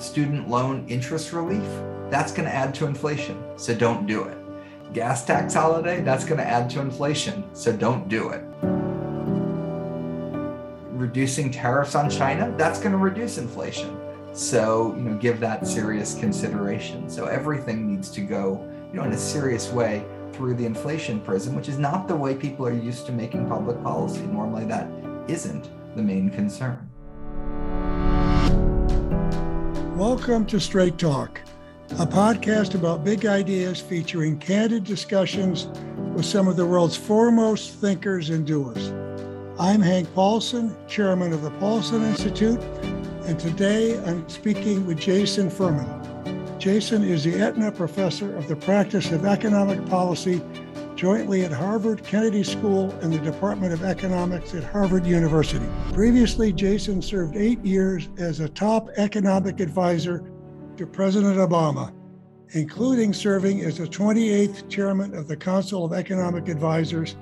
student loan interest relief, that's going to add to inflation. So don't do it. Gas tax holiday, that's going to add to inflation. So don't do it. Reducing tariffs on China, that's going to reduce inflation. So, you know, give that serious consideration. So everything needs to go, you know, in a serious way through the inflation prism, which is not the way people are used to making public policy. Normally that isn't the main concern. Welcome to Straight Talk, a podcast about big ideas featuring candid discussions with some of the world's foremost thinkers and doers. I'm Hank Paulson, chairman of the Paulson Institute, and today I'm speaking with Jason Furman. Jason is the Aetna Professor of the Practice of Economic Policy jointly at Harvard Kennedy School and the Department of Economics at Harvard University. Previously, Jason served eight years as a top economic advisor to President Obama, including serving as the 28th chairman of the Council of Economic Advisors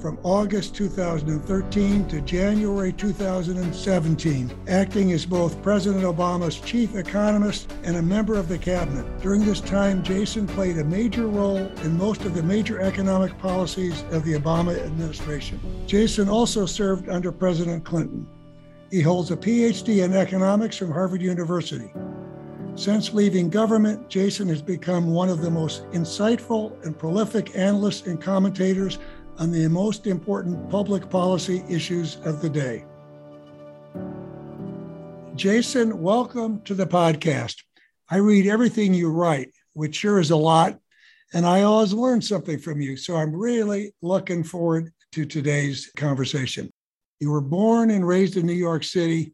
from August 2013 to January 2017, acting as both President Obama's chief economist and a member of the cabinet. During this time, Jason played a major role in most of the major economic policies of the Obama administration. Jason also served under President Clinton. He holds a PhD in economics from Harvard University. Since leaving government, Jason has become one of the most insightful and prolific analysts and commentators on the most important public policy issues of the day. Jason, welcome to the podcast. I read everything you write, which sure is a lot, and I always learn something from you. So I'm really looking forward to today's conversation. You were born and raised in New York City.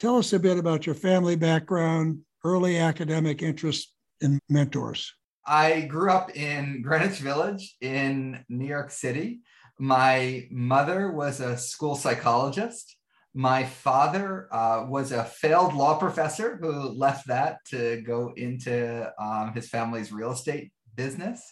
Tell us a bit about your family background, early academic interests, and mentors. I grew up in Greenwich Village in New York City. My mother was a school psychologist. My father uh, was a failed law professor who left that to go into um, his family's real estate business.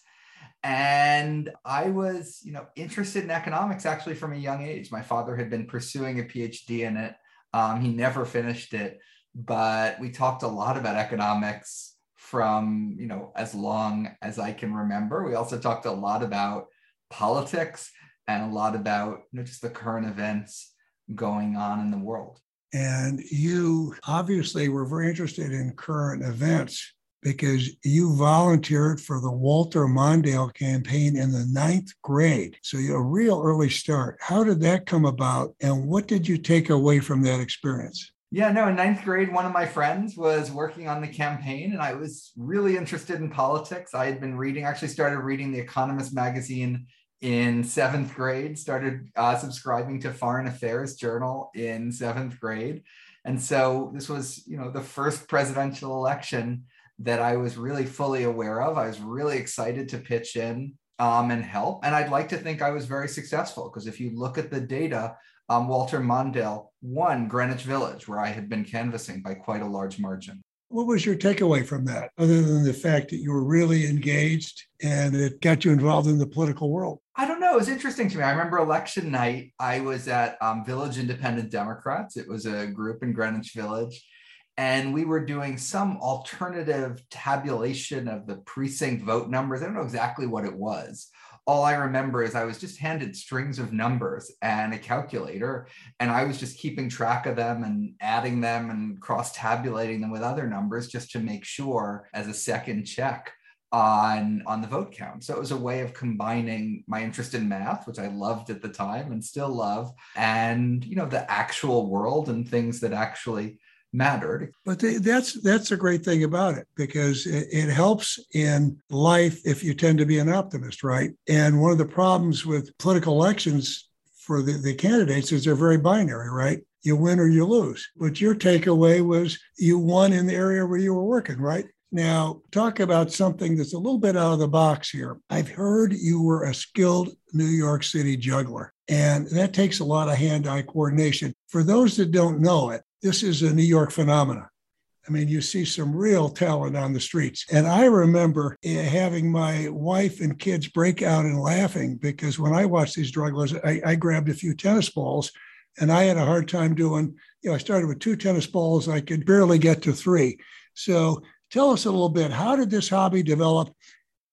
And I was, you know, interested in economics actually from a young age. My father had been pursuing a PhD in it. Um, he never finished it, but we talked a lot about economics from you know as long as I can remember. We also talked a lot about politics and a lot about you know just the current events going on in the world. And you obviously were very interested in current events because you volunteered for the Walter Mondale campaign in the ninth grade. So you a real early start. How did that come about? And what did you take away from that experience? Yeah, no, in ninth grade, one of my friends was working on the campaign, and I was really interested in politics. I had been reading, actually started reading The Economist magazine in seventh grade, started uh, subscribing to Foreign Affairs Journal in seventh grade. And so this was, you know, the first presidential election that I was really fully aware of. I was really excited to pitch in um, and help. And I'd like to think I was very successful because if you look at the data, um, Walter Mondale won Greenwich Village, where I had been canvassing by quite a large margin. What was your takeaway from that, other than the fact that you were really engaged and it got you involved in the political world? I don't know. It was interesting to me. I remember election night, I was at um, Village Independent Democrats. It was a group in Greenwich Village. And we were doing some alternative tabulation of the precinct vote numbers. I don't know exactly what it was all I remember is I was just handed strings of numbers and a calculator, and I was just keeping track of them and adding them and cross tabulating them with other numbers just to make sure as a second check on on the vote count. So it was a way of combining my interest in math which i loved at the time and still love and you know the actual world and things that actually mattered. But that's that's a great thing about it because it, it, helps in life if you tend to be an optimist, right? And one of the problems with political elections for the, the candidates is they're very binary, right? You win or you lose. But your takeaway was you won in the area where you were working, right? Now, talk about something that's a little bit out of the box here. I've heard you were a skilled New York City juggler, and that takes a lot of hand eye coordination. For those that don't know it, this is a New York phenomenon. I mean, you see some real talent on the streets. And I remember eh, having my wife and kids break out and laughing because when I watched these drugglers, I, I grabbed a few tennis balls and I had a hard time doing, you know, I started with two tennis balls, I could barely get to three. So tell us a little bit how did this hobby develop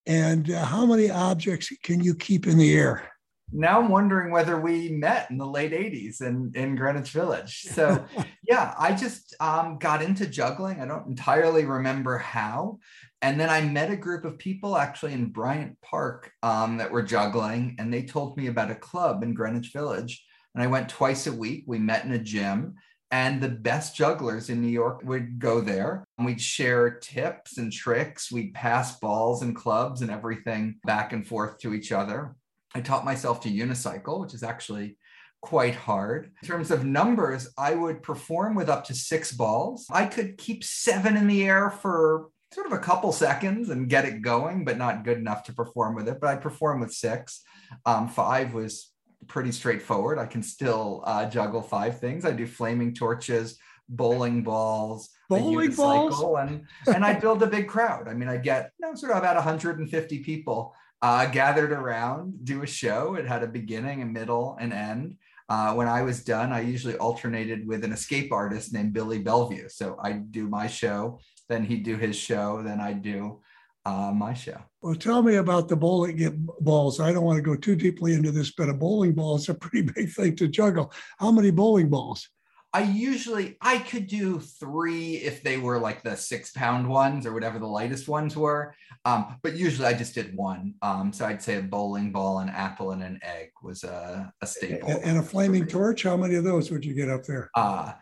and uh, how many objects can you keep in the air? Now I'm wondering whether we met in the late 80s in, in Greenwich Village. So, yeah, I just um, got into juggling. I don't entirely remember how. And then I met a group of people actually in Bryant Park um, that were juggling, and they told me about a club in Greenwich Village. And I went twice a week. We met in a gym, and the best jugglers in New York would go there. And we'd share tips and tricks. We'd pass balls and clubs and everything back and forth to each other. I taught myself to unicycle, which is actually quite hard. In terms of numbers, I would perform with up to six balls. I could keep seven in the air for sort of a couple seconds and get it going, but not good enough to perform with it. But I perform with six. Um, five was pretty straightforward. I can still uh, juggle five things. I do flaming torches, bowling balls, bowling balls, and and I build a big crowd. I mean, I get you know, sort of about 150 people uh, gathered around, do a show. It had a beginning, a middle, and end. Uh, when I was done, I usually alternated with an escape artist named Billy Bellevue. So I'd do my show, then he'd do his show, then I'd do uh, my show. Well, tell me about the bowling balls. I don't want to go too deeply into this, but a bowling ball is a pretty big thing to juggle. How many bowling balls? I usually I could do three if they were like the six pound ones or whatever the lightest ones were. Um, but usually I just did one. Um, so I'd say a bowling ball, an apple, and an egg was a, a staple. And, and a flaming torch. How many of those would you get up there? Uh,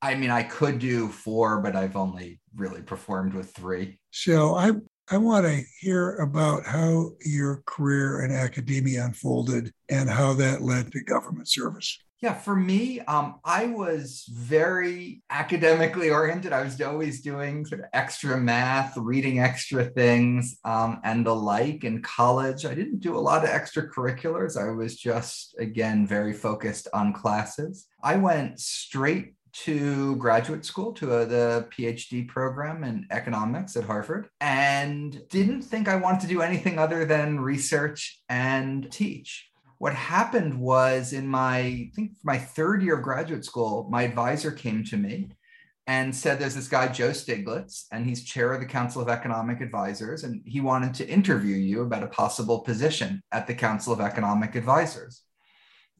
I mean, I could do four, but I've only really performed with three. So I I want to hear about how your career in academia unfolded and how that led to government service. Yeah, for me, um, I was very academically oriented. I was always doing sort of extra math, reading extra things, um, and the like. In college, I didn't do a lot of extracurriculars. I was just, again, very focused on classes. I went straight to graduate school to a, the PhD program in economics at Harvard and didn't think I wanted to do anything other than research and teach what happened was in my I think my third year of graduate school, my advisor came to me and said there's this guy Joe Stiglitz and he's chair of the Council of Economic Advisors and he wanted to interview you about a possible position at the Council of Economic Advisors.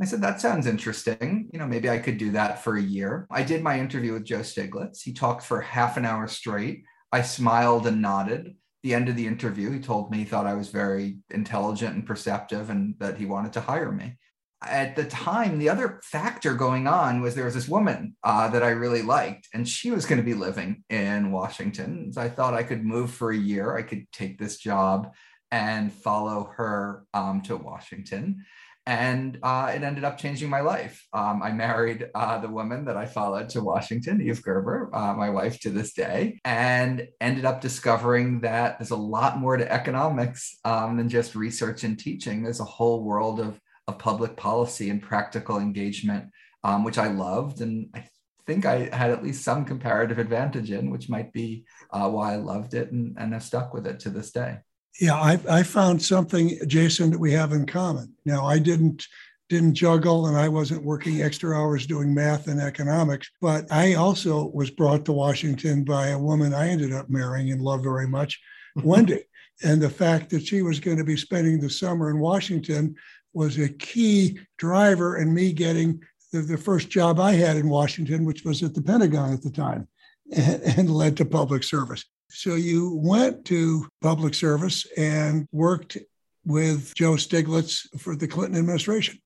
I said that sounds interesting. You know, maybe I could do that for a year. I did my interview with Joe Stiglitz. He talked for half an hour straight. I smiled and nodded the end of the interview, he told me he thought I was very intelligent and perceptive and that he wanted to hire me. At the time, the other factor going on was there was this woman uh, that I really liked, and she was going to be living in Washington. So I thought I could move for a year. I could take this job and follow her um, to Washington and uh, it ended up changing my life. Um, I married uh, the woman that I followed to Washington, Eve Gerber, uh, my wife to this day, and ended up discovering that there's a lot more to economics um, than just research and teaching. There's a whole world of, of public policy and practical engagement, um, which I loved. And I think I had at least some comparative advantage in, which might be uh, why I loved it and, and have stuck with it to this day. Yeah, I, I found something, Jason, that we have in common. Now, I didn't didn't juggle and I wasn't working extra hours doing math and economics, but I also was brought to Washington by a woman I ended up marrying and loved very much, mm-hmm. Wendy. And the fact that she was going to be spending the summer in Washington was a key driver in me getting the, the first job I had in Washington, which was at the Pentagon at the time, and, and led to public service. So you went to public service and worked with Joe Stiglitz for the Clinton administration.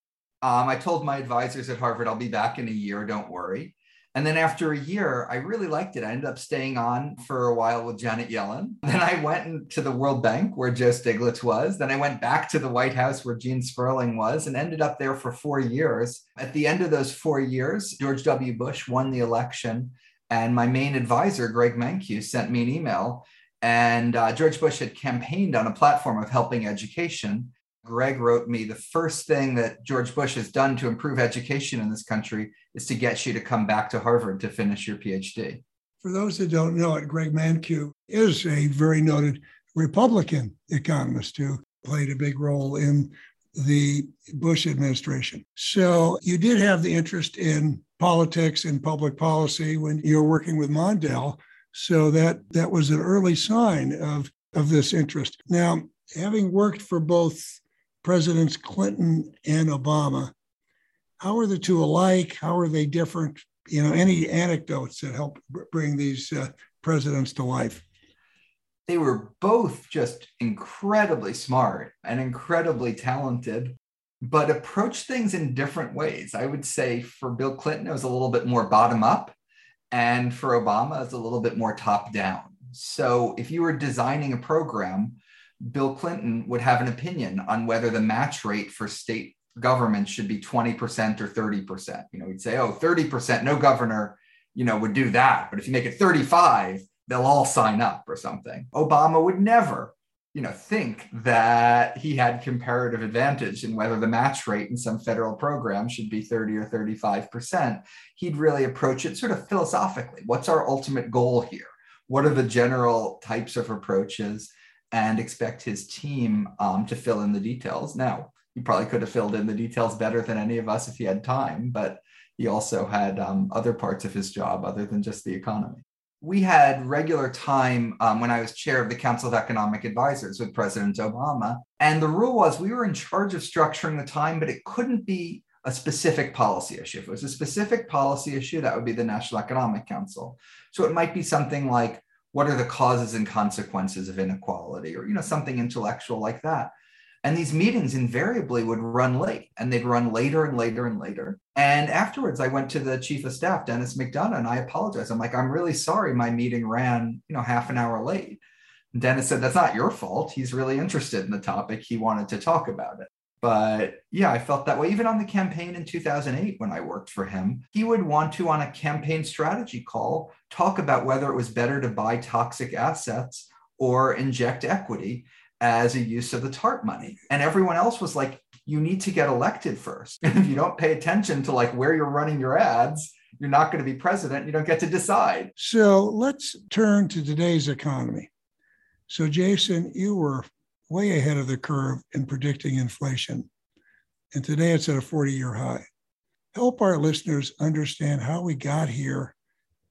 Um, I told my advisors at Harvard, I'll be back in a year, don't worry. And then after a year, I really liked it. I ended up staying on for a while with Janet Yellen. Then I went to the World Bank where Joe Stiglitz was. Then I went back to the White House where Gene Sperling was and ended up there for four years. At the end of those four years, George W. Bush won the election and my main advisor, Greg Mankiw, sent me an email. And uh, George Bush had campaigned on a platform of helping education. Greg wrote me the first thing that George Bush has done to improve education in this country is to get you to come back to Harvard to finish your PhD. For those that don't know it, Greg Mankiw is a very noted Republican economist who played a big role in the Bush administration. So you did have the interest in politics and public policy when you were working with Mondale. So that that was an early sign of of this interest. Now, having worked for both Presidents Clinton and Obama, how are the two alike? How are they different? You know, any anecdotes that help bring these uh, presidents to life? They were both just incredibly smart and incredibly talented, but approached things in different ways. I would say for Bill Clinton, it was a little bit more bottom up, and for Obama, it's a little bit more top down. So if you were designing a program, Bill Clinton would have an opinion on whether the match rate for state government should be 20% or 30%. You know, he'd say, oh, 30%, no governor, you know, would do that. But if you make it 35, they'll all sign up or something. Obama would never, you know, think that he had comparative advantage in whether the match rate in some federal program should be 30 or 35%. He'd really approach it sort of philosophically. What's our ultimate goal here? What are the general types of approaches? And expect his team um, to fill in the details. Now, he probably could have filled in the details better than any of us if he had time, but he also had um, other parts of his job other than just the economy. We had regular time um, when I was chair of the Council of Economic Advisors with President Obama. And the rule was we were in charge of structuring the time, but it couldn't be a specific policy issue. If it was a specific policy issue, that would be the National Economic Council. So it might be something like, what are the causes and consequences of inequality or you know something intellectual like that and these meetings invariably would run late and they'd run later and later and later. And afterwards, I went to the chief of staff, Denis McDonough, and I apologized. I'm like, I'm really sorry my meeting ran, you know, half an hour late. And Denis said, That's not your fault. He's really interested in the topic. He wanted to talk about it. But yeah, I felt that way. Even on the campaign in 2008, when I worked for him, he would want to, on a campaign strategy call, talk about whether it was better to buy toxic assets or inject equity as a use of the TARP money. And everyone else was like, you need to get elected first. if you don't pay attention to like where you're running your ads, you're not going to be president. You don't get to decide. So let's turn to today's economy. So, Jason, you were way ahead of the curve in predicting inflation. And today it's at a 40 year high. Help our listeners understand how we got here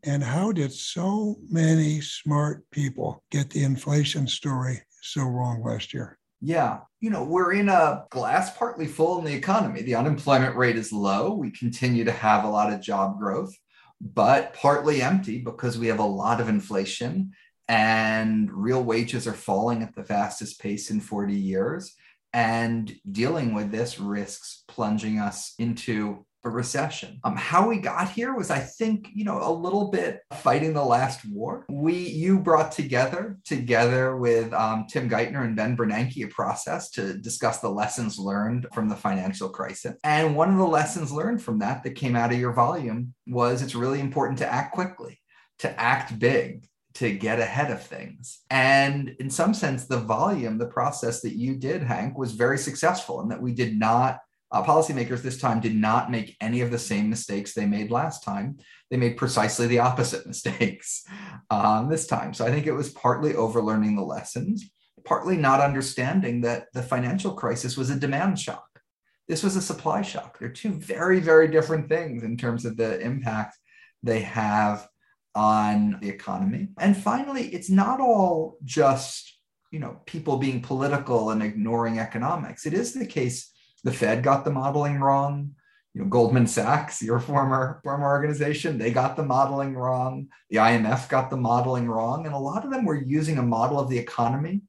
and how did so many smart people get the inflation story so wrong last year? Yeah. You know, we're in a glass partly full in the economy. The unemployment rate is low. We continue to have a lot of job growth, but partly empty because we have a lot of inflation and real wages are falling at the fastest pace in 40 years. And dealing with this risks plunging us into a recession. Um, how we got here was, I think, you know, a little bit fighting the last war. We, you brought together, together with um, Tim Geithner and Ben Bernanke, a process to discuss the lessons learned from the financial crisis. And one of the lessons learned from that that came out of your volume was it's really important to act quickly, to act big, to get ahead of things. And in some sense, the volume, the process that you did, Hank, was very successful in that we did not uh, policymakers this time did not make any of the same mistakes they made last time. They made precisely the opposite mistakes um, this time. So I think it was partly overlearning the lessons, partly not understanding that the financial crisis was a demand shock. This was a supply shock. They're two very, very different things in terms of the impact they have on the economy. And finally, it's not all just you know people being political and ignoring economics. It is the case the Fed got the modeling wrong. You know, Goldman Sachs, your former former organization, they got the modeling wrong. The IMF got the modeling wrong, and a lot of them were using a model of the economy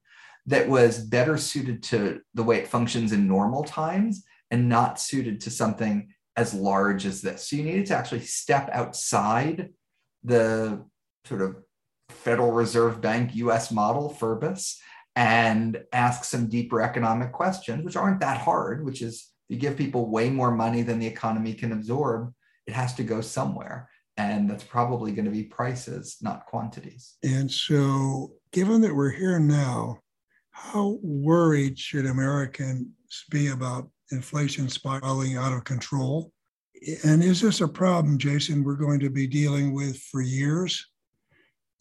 that was better suited to the way it functions in normal times and not suited to something as large as this. So you needed to actually step outside the sort of Federal Reserve Bank US model, FRBS, and ask some deeper economic questions, which aren't that hard, which is you give people way more money than the economy can absorb, it has to go somewhere. And that's probably going to be prices, not quantities. And so, given that we're here now, how worried should Americans be about inflation spiraling out of control? And is this a problem, Jason, we're going to be dealing with for years?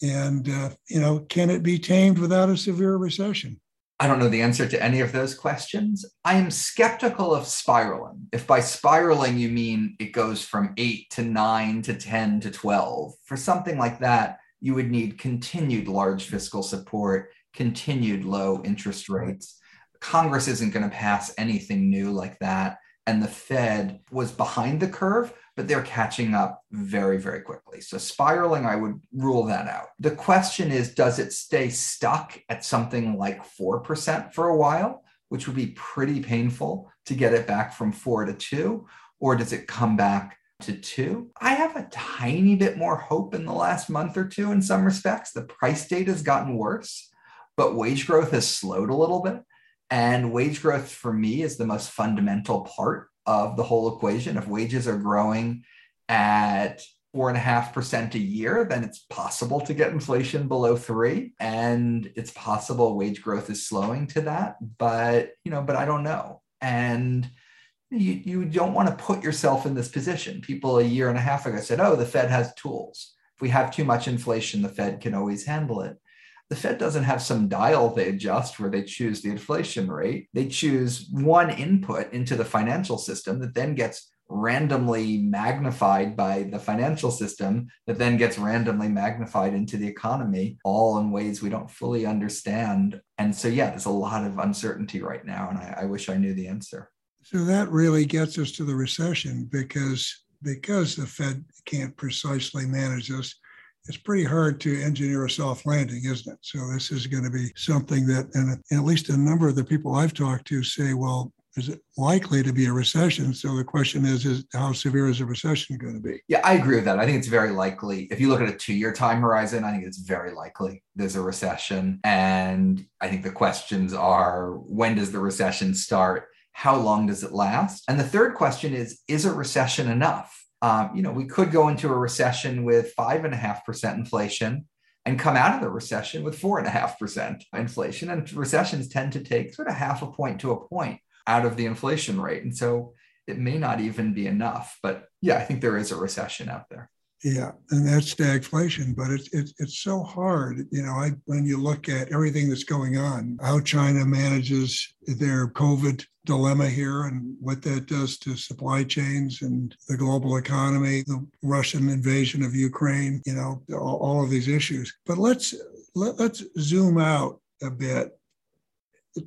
And, uh, you know, can it be tamed without a severe recession? I don't know the answer to any of those questions. I am skeptical of spiraling. If by spiraling you mean it goes from eight to nine to 10 to 12, for something like that, you would need continued large fiscal support, continued low interest rates. Congress isn't going to pass anything new like that. And the Fed was behind the curve, but they're catching up very, very quickly. So, spiraling, I would rule that out. The question is does it stay stuck at something like 4% for a while, which would be pretty painful to get it back from four to two? Or does it come back to two. I have a tiny bit more hope in the last month or two in some respects. The price data has gotten worse, but wage growth has slowed a little bit. And wage growth for me is the most fundamental part of the whole equation. If wages are growing at four and a half percent a year, then it's possible to get inflation below three. And it's possible wage growth is slowing to that. But, you know, but I don't know. And you, you don't want to put yourself in this position. People a year and a half ago said, oh, the Fed has tools. If we have too much inflation, the Fed can always handle it. The Fed doesn't have some dial they adjust where they choose the inflation rate. They choose one input into the financial system that then gets randomly magnified by the financial system that then gets randomly magnified into the economy, all in ways we don't fully understand. And so, yeah, there's a lot of uncertainty right now. And I, I wish I knew the answer. So that really gets us to the recession because because the Fed can't precisely manage this. It's pretty hard to engineer a soft landing, isn't it? So this is going to be something that, and at least a number of the people I've talked to say, well, is it likely to be a recession? So the question is, is how severe is a recession going to be? Yeah, I agree with that. I think it's very likely. If you look at a two-year time horizon, I think it's very likely there's a recession. And I think the questions are, when does the recession start? how long does it last? And the third question is Is a recession enough? Um, you know, we could go into a recession with five and a half percent inflation and come out of the recession with four and a half percent inflation. And recessions tend to take sort of half a point to a point out of the inflation rate. And so it may not even be enough. But yeah, I think there is a recession out there. Yeah, and that's stagflation, but it's it's it's so hard. You know, I when you look at everything that's going on, how China manages their COVID dilemma here and what that does to supply chains and the global economy, the Russian invasion of Ukraine, you know, all, all of these issues. But let's let, let's zoom out a bit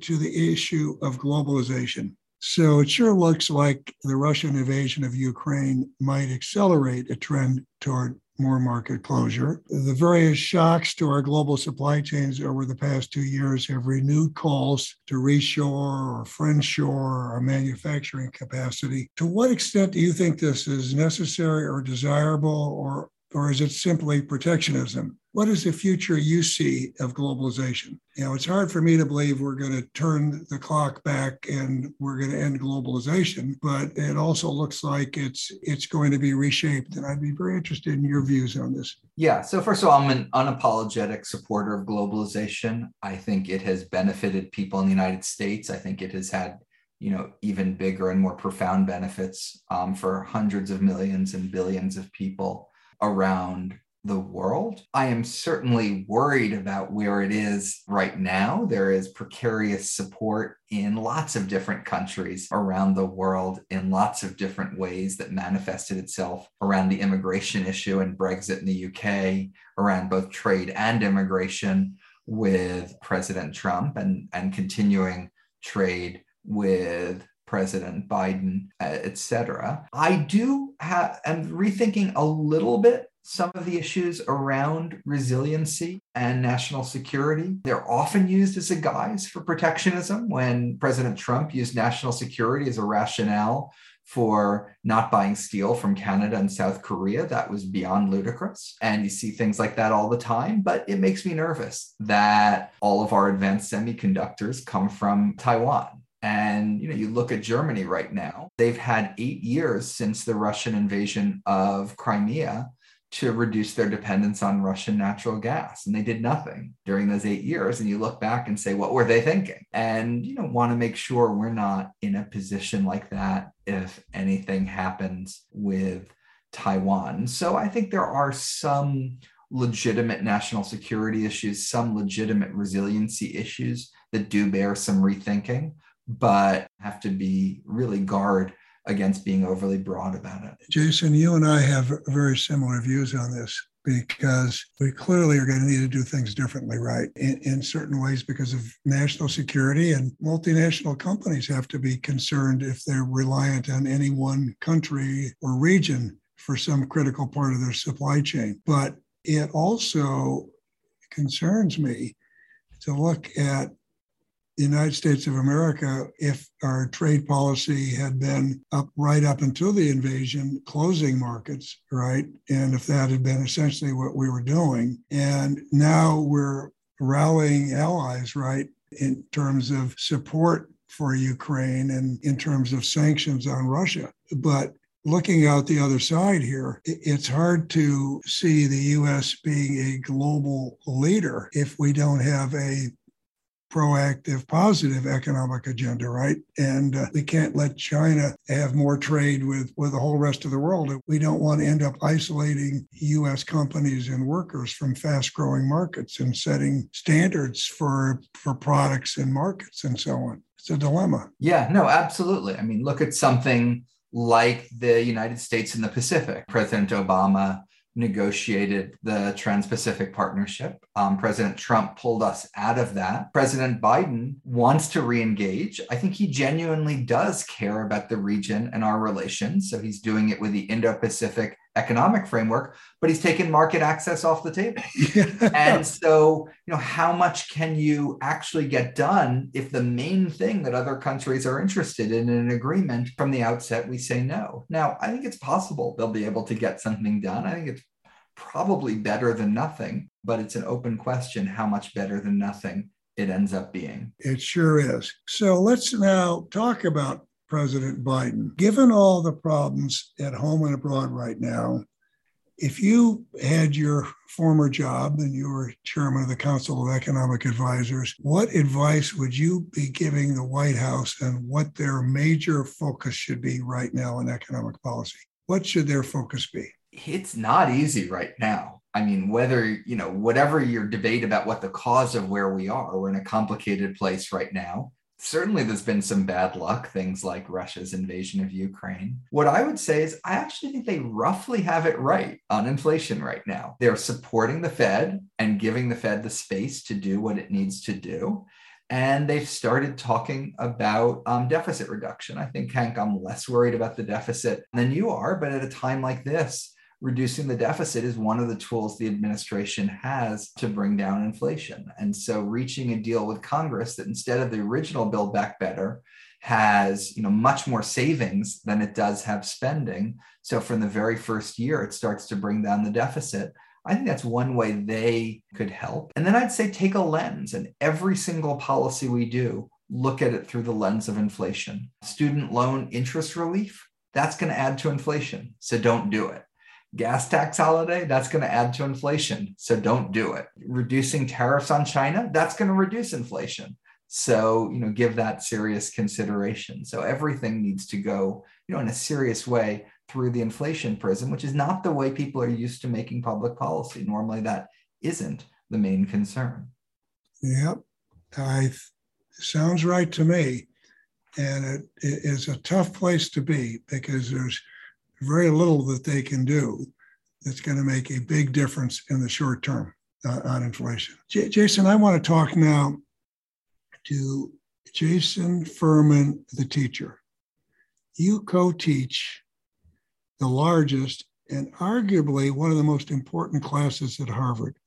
to the issue of globalization. So it sure looks like the Russian invasion of Ukraine might accelerate a trend toward more market closure. The various shocks to our global supply chains over the past two years have renewed calls to reshore or friendshore our manufacturing capacity. To what extent do you think this is necessary or desirable, or, or is it simply protectionism? what is the future you see of globalization? You know, it's hard for me to believe we're going to turn the clock back and we're going to end globalization, but it also looks like it's it's going to be reshaped. And I'd be very interested in your views on this. Yeah. So first of all, I'm an unapologetic supporter of globalization. I think it has benefited people in the United States. I think it has had you know even bigger and more profound benefits um, for hundreds of millions and billions of people around the world. I am certainly worried about where it is right now. There is precarious support in lots of different countries around the world in lots of different ways that manifested itself around the immigration issue and Brexit in the UK, around both trade and immigration with President Trump and, and continuing trade with President Biden, uh, et cetera. I do have, am rethinking a little bit some of the issues around resiliency and national security. They're often used as a guise for protectionism when President Trump used national security as a rationale for not buying steel from Canada and South Korea. That was beyond ludicrous. And you see things like that all the time. But it makes me nervous that all of our advanced semiconductors come from Taiwan. And you know, you look at Germany right now, they've had eight years since the Russian invasion of Crimea to reduce their dependence on Russian natural gas. And they did nothing during those eight years. And you look back and say, what were they thinking? And, you know, want to make sure we're not in a position like that if anything happens with Taiwan. So I think there are some legitimate national security issues, some legitimate resiliency issues that do bear some rethinking, but have to be really guard against being overly broad about it. Jason, you and I have very similar views on this because we clearly are going to need to do things differently, right? In, in certain ways, because of national security and multinational companies have to be concerned if they're reliant on any one country or region for some critical part of their supply chain. But it also concerns me to look at the United States of America, if our trade policy had been up right up until the invasion, closing markets, right? And if that had been essentially what we were doing, and now we're rallying allies, right, in terms of support for Ukraine and in terms of sanctions on Russia. But looking out the other side here, it's hard to see the US being a global leader if we don't have a proactive, positive economic agenda, right? And uh, we can't let China have more trade with, with the whole rest of the world. We don't want to end up isolating U.S. companies and workers from fast growing markets and setting standards for, for products and markets and so on. It's a dilemma. Yeah, no, absolutely. I mean, look at something like the United States and the Pacific. President Obama negotiated the Trans Pacific Partnership. Um, President Trump pulled us out of that. President Biden wants to re engage. I think he genuinely does care about the region and our relations. So he's doing it with the Indo Pacific economic framework, but he's taken market access off the table. and so, you know, how much can you actually get done if the main thing that other countries are interested in, in an agreement from the outset, we say no? Now, I think it's possible they'll be able to get something done. I think it's probably better than nothing, but it's an open question how much better than nothing it ends up being. It sure is. So let's now talk about President Biden. Given all the problems at home and abroad right now, if you had your former job and you were chairman of the Council of Economic Advisors, what advice would you be giving the White House and what their major focus should be right now in economic policy? What should their focus be? It's not easy right now. I mean, whether, you know, whatever your debate about what the cause of where we are, we're in a complicated place right now certainly there's been some bad luck, things like Russia's invasion of Ukraine. What I would say is, I actually think they roughly have it right on inflation right now. They're supporting the Fed and giving the Fed the space to do what it needs to do. And they've started talking about um, deficit reduction. I think, Hank, I'm less worried about the deficit than you are. But at a time like this, reducing the deficit is one of the tools the administration has to bring down inflation. And so reaching a deal with Congress that instead of the original Build Back Better has you know much more savings than it does have spending. So from the very first year, it starts to bring down the deficit. I think that's one way they could help. And then I'd say take a lens and every single policy we do, look at it through the lens of inflation. Student loan interest relief, that's going to add to inflation. So don't do it gas tax holiday, that's going to add to inflation. So don't do it. Reducing tariffs on China, that's going to reduce inflation. So, you know, give that serious consideration. So everything needs to go, you know, in a serious way through the inflation prism, which is not the way people are used to making public policy. Normally that isn't the main concern. Yep. I sounds right to me. And it, it is a tough place to be because there's very little that they can do that's going to make a big difference in the short term uh, on inflation. J- Jason, I want to talk now to Jason Furman, the teacher. You co teach the largest and arguably one of the most important classes at Harvard,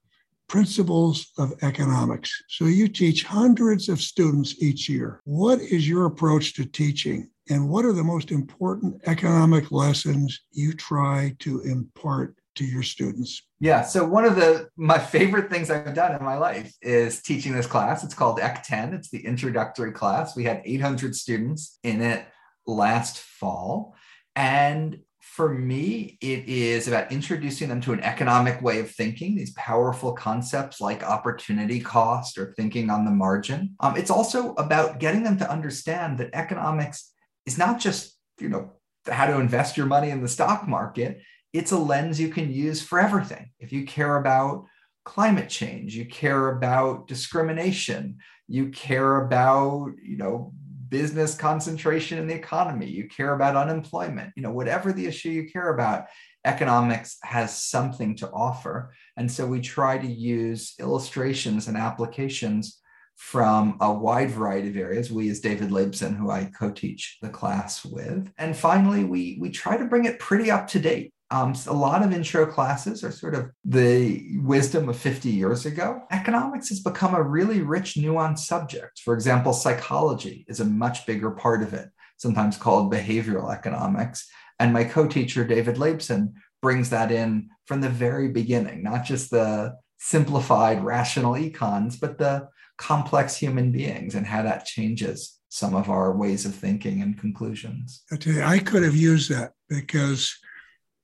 Principles of Economics. So you teach hundreds of students each year. What is your approach to teaching and what are the most important economic lessons you try to impart to your students? Yeah, so one of the my favorite things I've done in my life is teaching this class. It's called Ec 10. It's the introductory class. We had 800 students in it last fall. And for me, it is about introducing them to an economic way of thinking, these powerful concepts like opportunity cost or thinking on the margin. Um, it's also about getting them to understand that economics is not just, you know, how to invest your money in the stock market. It's a lens you can use for everything. If you care about climate change, you care about discrimination, you care about, you know, business concentration in the economy, you care about unemployment, you know, whatever the issue you care about, economics has something to offer. And so we try to use illustrations and applications from a wide variety of areas. We, as David Laibson, who I co-teach the class with, and finally, we we try to bring it pretty up to date. Um, a lot of intro classes are sort of the wisdom of 50 years ago. Economics has become a really rich, nuanced subject. For example, psychology is a much bigger part of it, sometimes called behavioral economics. And my co teacher, David Laibson, brings that in from the very beginning, not just the simplified rational econs, but the complex human beings and how that changes some of our ways of thinking and conclusions. I tell you, I could have used that because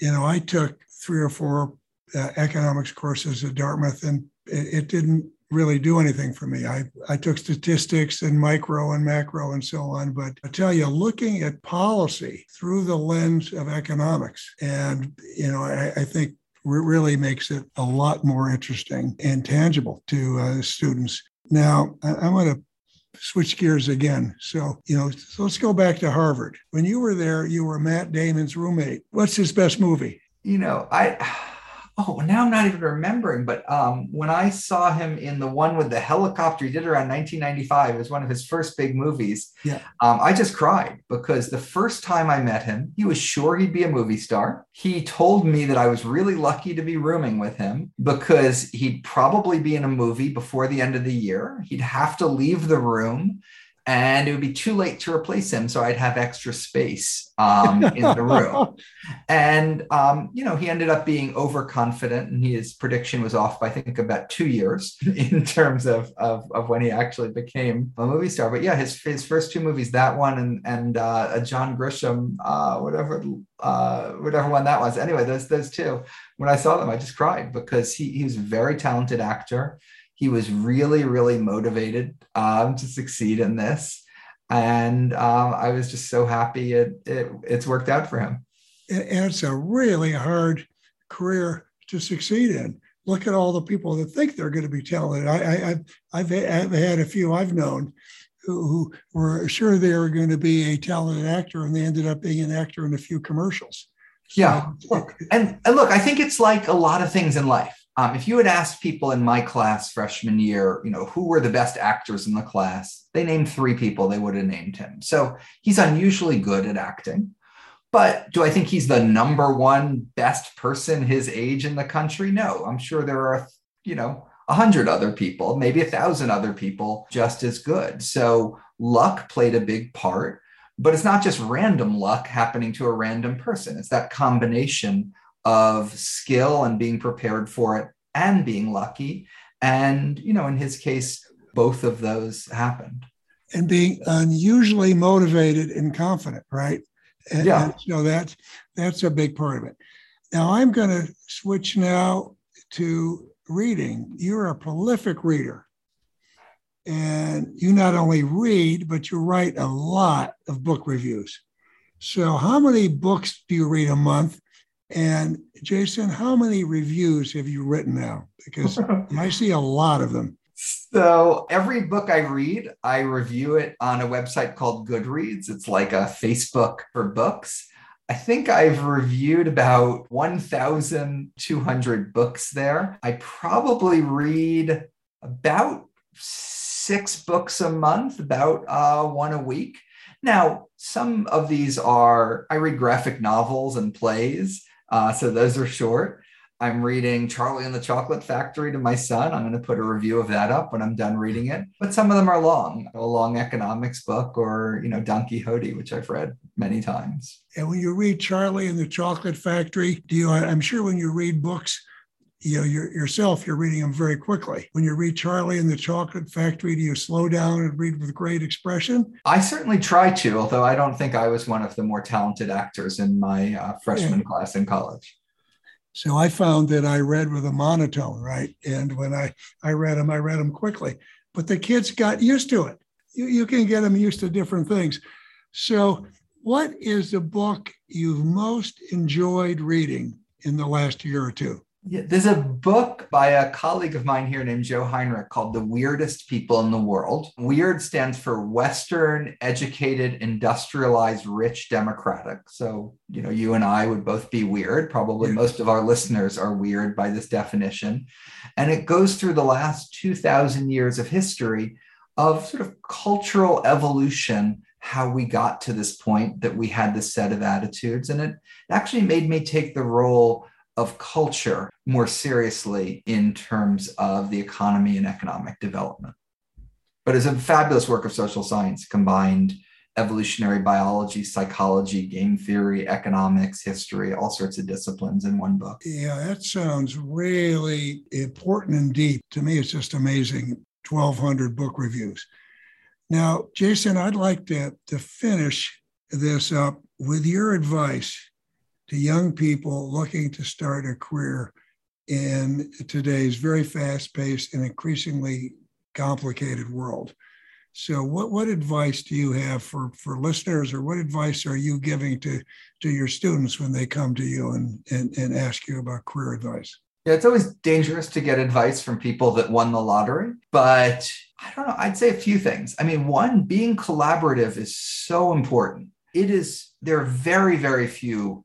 you know, I took three or four uh, economics courses at Dartmouth, and it, it, didn't really do anything for me. I, I took statistics and micro and macro and so on. But I tell you, looking at policy through the lens of economics, and, you know, I, I think really makes it a lot more interesting and tangible to uh, students. Now, I, I'm going to switch gears again. So, you know, so let's go back to Harvard. When you were there, you were Matt Damon's roommate. What's his best movie? You know, I oh now i'm not even remembering but um, when i saw him in the one with the helicopter he did around 1995 it was one of his first big movies. Yeah. Um, i just cried because the first time i met him he was sure he'd be a movie star. He told me that i was really lucky to be rooming with him because he'd probably be in a movie before the end of the year. He'd have to leave the room and it would be too late to replace him. So I'd have extra space um, in the room. and, um, you know, he ended up being overconfident and his prediction was off by, I think, about two years in terms of, of, of, when he actually became a movie star. But yeah, his, his first two movies, that one and, and uh, John Grisham, uh, whatever, uh, whatever one that was. Anyway, those, those two, when I saw them, I just cried because he, he was a very talented actor he was really, really motivated um, to succeed in this. And um, I was just so happy it, it, it's worked out for him. And it's a really hard career to succeed in. Look at all the people that think they're going to be talented. I, I, I've, I've had a few I've known who, who were sure they were going to be a talented actor and they ended up being an actor in a few commercials. So, yeah. Look, and, and look, I think it's like a lot of things in life um, if you had asked people in my class freshman year, you know, who were the best actors in the class, they named three people, they would have named him. So he's unusually good at acting. But do I think he's the number one best person his age in the country? No, I'm sure there are, you know, a hundred other people, maybe a thousand other people just as good. So luck played a big part, but it's not just random luck happening to a random person. It's that combination of skill and being prepared for it and being lucky. And, you know, in his case, both of those happened. And being unusually motivated and confident, right? And, yeah. And so that's that's a big part of it. Now I'm going to switch now to reading. You're a prolific reader. And you not only read, but you write a lot of book reviews. So, how many books do you read a month? And Jason, how many reviews have you written now? Because I see a lot of them. So every book I read, I review it on a website called Goodreads. It's like a Facebook for books. I think I've reviewed about 1,200 books there. I probably read about six books a month, about uh, one a week. Now, some of these are, I read graphic novels and plays. Uh, so those are short. I'm reading Charlie and the Chocolate Factory to my son. I'm going to put a review of that up when I'm done reading it. But some of them are long, a long economics book or, you know, Don Quixote, which I've read many times. And when you read Charlie and the Chocolate Factory, do you, I'm sure when you read books, you know, you're, yourself, you're reading them very quickly. When you read Charlie and the Chocolate Factory, do you slow down and read with great expression? I certainly try to, although I don't think I was one of the more talented actors in my uh, freshman yeah. class in college. So I found that I read with a monotone, right? And when I, I read them, I read them quickly. But the kids got used to it. You, you can get them used to different things. So, what is the book you've most enjoyed reading in the last year or two? Yeah, there's a book by a colleague of mine here named Joe Henrich called The Weirdest People in the World. Weird stands for Western, educated, industrialized, rich, democratic. So, you know, you and I would both be weird. Probably most of our listeners are weird by this definition. And it goes through the last 2,000 years of history of sort of cultural evolution how we got to this point that we had this set of attitudes. And it actually made me take the role of culture more seriously in terms of the economy and economic development. But it's a fabulous work of social science, combined evolutionary biology, psychology, game theory, economics, history, all sorts of disciplines in one book. Yeah, that sounds really important and deep. To me, it's just amazing. 1,200 book reviews. Now, Jason, I'd like to, to finish this up with your advice to young people looking to start a career in today's very fast paced and increasingly complicated world. So, what, what advice do you have for, for listeners, or what advice are you giving to, to your students when they come to you and, and, and ask you about career advice? Yeah, it's always dangerous to get advice from people that won the lottery, but I don't know. I'd say a few things. I mean, one, being collaborative is so important. It is, there are very, very few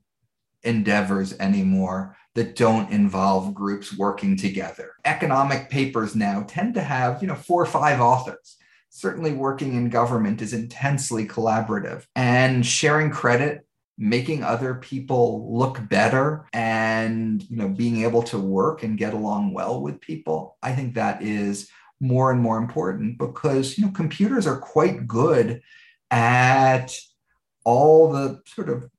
endeavors anymore that don't involve groups working together. Economic papers now tend to have, you know, four or five authors. Certainly working in government is intensely collaborative and sharing credit making other people look better and you know being able to work and get along well with people i think that is more and more important because you know computers are quite good at all the sort of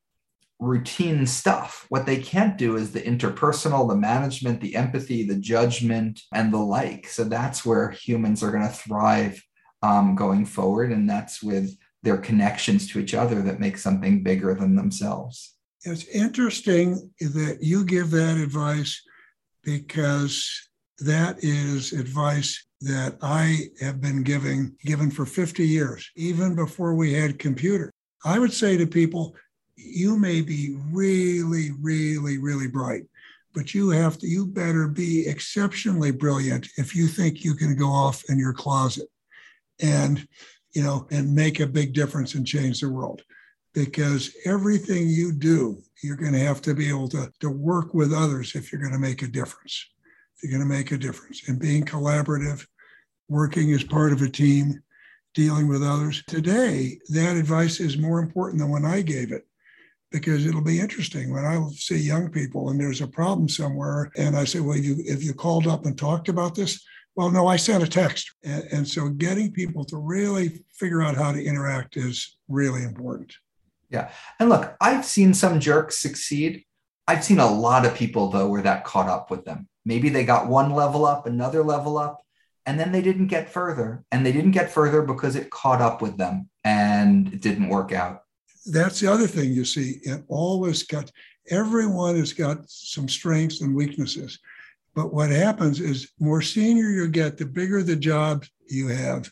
routine stuff. What they can't do is the interpersonal, the management, the empathy, the judgment, and the like. So that's where humans are going to thrive um, going forward. And that's with their connections to each other that make something bigger than themselves. It's interesting that you give that advice because that is advice that I have been giving given for 50 years, even before we had computers. I would say to people, you may be really, really, really bright, but you have to, you better be exceptionally brilliant if you think you can go off in your closet and, you know, and make a big difference and change the world. Because everything you do, you're going to have to be able to, to work with others if you're going to make a difference. If you're going to make a difference. And being collaborative, working as part of a team, dealing with others. Today, that advice is more important than when I gave it because it'll be interesting when I see young people and there's a problem somewhere, and I say, "Well, you if you called up and talked about this." Well, no, I sent a text. And, and so getting people to really figure out how to interact is really important. Yeah. And look, I've seen some jerks succeed. I've seen a lot of people, though, where that caught up with them. Maybe they got one level up, another level up, and then they didn't get further. And they didn't get further because it caught up with them and it didn't work out that's the other thing you see. It always got everyone has got some strengths and weaknesses. But what happens is more senior you get, the bigger the job you have,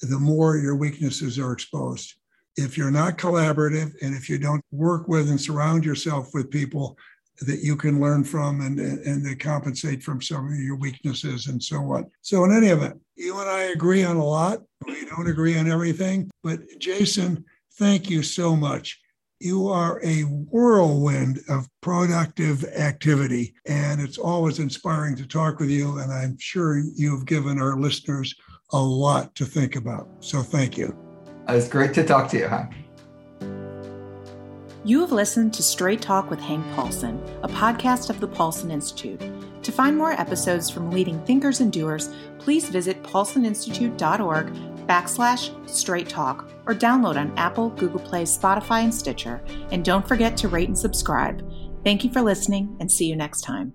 the more your weaknesses are exposed. If you're not collaborative and if you don't work with and surround yourself with people that you can learn from and, and they compensate from some of your weaknesses and so on. So, in any event, you and I agree on a lot. We don't agree on everything. But, Jason, Thank you so much. You are a whirlwind of productive activity, and it's always inspiring to talk with you. And I'm sure you've given our listeners a lot to think about. So thank you. It's great to talk to you, Hank. You have listened to Straight Talk with Hank Paulson, a podcast of the Paulson Institute. To find more episodes from leading thinkers and doers, please visit paulsoninstitute.org backslash straight talk or download on Apple, Google Play, Spotify, and Stitcher. And don't forget to rate and subscribe. Thank you for listening and see you next time.